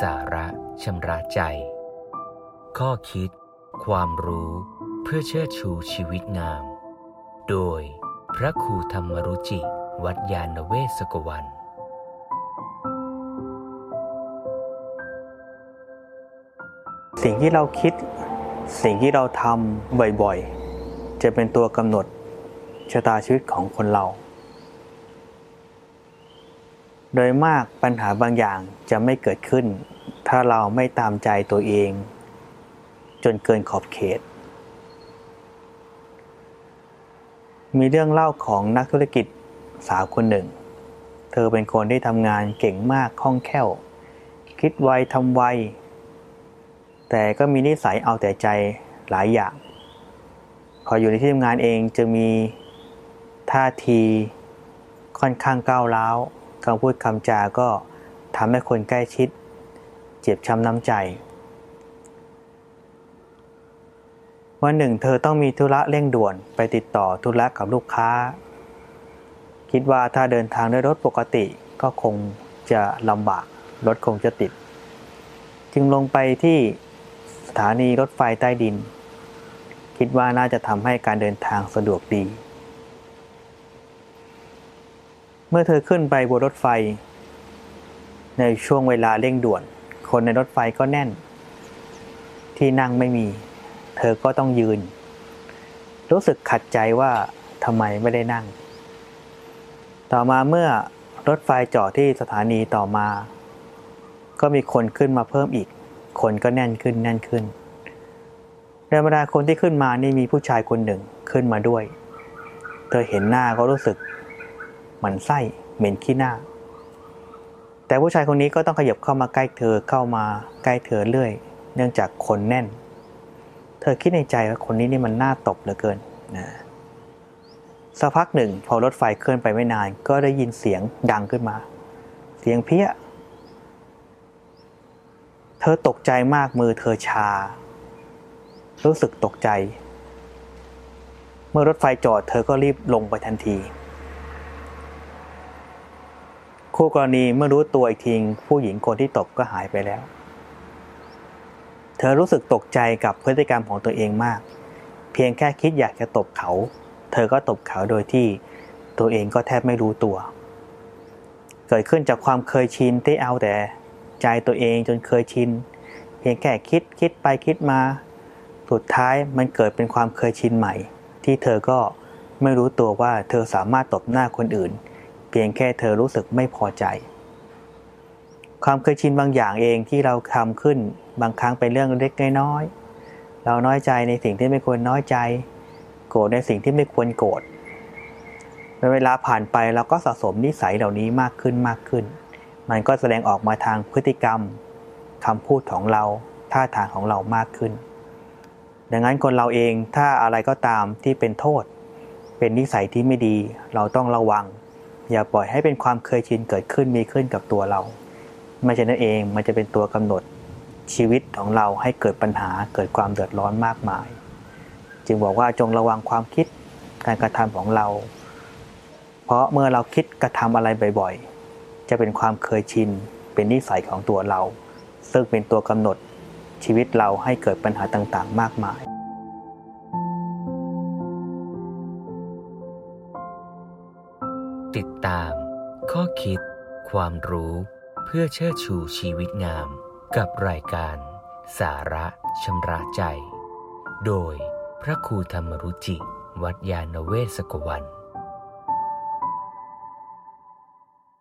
สาระชำระใจ ข้อคิด ความรู้เพื่อเชิดชูชีวิตงาม โดยพระครูธรรมรุจิ วัดยาณเวศกวันสิ่งที่เราคิด สิ่งที่เราทำบ่อยๆ จะเป็นตัวกำหนดชะตาชีวิตของคนเรา โดยมากปัญหาบางอย่างจะไม่เกิดขึ้น ถ้าเราไม่ตามใจตัวเอง จนเกินขอบเขต มีเรื่องเล่าของนักธุรกิจสาวคนหนึ่ง เธอเป็นคนที่ทำงานเก่งมากคล่องแคล่ว คิดไวทำไว แต่ก็มีนิสัยเอาแต่ใจหลายอย่าง พออยู่ในที่ทำงานเองจะมีท่าทีค่อนข้างก้าวร้าว คำพูดคำจาก็ทำให้คนใกล้ชิด เจ็บช้ำน้ำใจ วันหนึ่ง เธอต้องมีธุระเร่งด่วนไปติดต่อธุระกับลูกค้า คิดว่าถ้าเดินทางด้วยรถปกติก็คงจะลำบาก รถคงจะติด จึงลงไปที่สถานีรถไฟใต้ดิน คิดว่าน่าจะทำให้การเดินทางสะดวกดี เมื่อเธอขึ้นไปบนรถไฟ ในช่วงเวลาเร่งด่วน คนในรถไฟก็แน่น ที่นั่งไม่มี เธอก็ต้องยืน รู้สึกขัดใจว่าทำไมไม่ได้นั่ง ต่อมาเมื่อรถไฟจอดที่สถานีต่อมา ก็มีคนขึ้นมาเพิ่มอีก คนก็แน่นขึ้นแน่นขึ้นในบรรดาคนที่ขึ้นมานี่มีผู้ชายคนหนึ่งขึ้นมาด้วย เธอเห็นหน้าก็รู้สึก หมันไส้เหม็นขี้หน้า แต่ผู้ชายคนนี้ก็ต้องขยับเข้ามาใกล้เธอเข้ามาใกล้เธอเรื่อย เนื่องจากคนแน่น เธอคิดในใจว่าคนนี้นี่มันน่าตบเหลือเกินนะสักพักหนึ่ง พอรถไฟเคลื่อนไปไม่นาน ก็ได้ยินเสียงดังขึ้นมา เสียงเพี้ยเธอตกใจมากมือเธอชา รู้สึกตกใจ เมื่อรถไฟจอดเธอก็รีบลงไปทันที คู่กรณีเมื่อรู้ตัวอีกทีผู้หญิงคนที่ตบก็หายไปแล้ว เธอรู้สึกตกใจกับพฤติกรรมของตัวเองมาก เพียงแค่คิดอยากจะตบเขา เธอก็ตบเขาโดยที่ตัวเองก็แทบไม่รู้ตัว เกิดขึ้นจากความเคยชินที่เอาแต่ใจตัวเองจนเคยชิน เพียงแค่คิดคิดไปคิดมา สุดท้ายมันเกิดเป็นความเคยชินใหม่ ที่เธอก็ไม่รู้ตัวว่าเธอสามารถตบหน้าคนอื่น เพียงแค่เธอรู้สึกไม่พอใจ ความเคยชินบางอย่างเองที่เราทำขึ้นบางครั้งเป็นเรื่องเล็กน้อยเราน้อยใจในสิ่งที่ไม่ควรน้อยใจ โกรธในสิ่งที่ไม่ควรโกรธเวลาผ่านไปเราก็สะสมนิสัยเหล่านี้มากขึ้นมากขึ้น มันก็แสดงออกมาทางพฤติกรรมคำพูดของเราท่าทางของเรามากขึ้น ดังนั้นคนเราเองถ้าอะไรก็ตามที่เป็นโทษ เป็นนิสัยที่ไม่ดี เราต้องระวัง อย่าปล่อยให้เป็นความเคยชินเกิดขึ้นมีขึ้นกับตัวเรา ไม่ใช่นั่นเองมันจะเป็นตัวกำหนดชีวิตของเราให้เกิดปัญหาเกิดความเดือดร้อนมากมาย จึงบอกว่าจงระวังความคิดการกระทำของเรา เพราะเมื่อเราคิดกระทำอะไรบ่อยๆ จะเป็นความเคยชินเป็นนิสัยของตัวเรา ซึ่งเป็นตัวกำหนดชีวิตเราให้เกิดปัญหาต่างๆ มากมาย ข้อคิด ความรู้เพื่อเชิดชูชีวิตงาม กับรายการ สาระชำระใจ โดยพระครูธรรมรุจิ วัดยาณเวศกวัน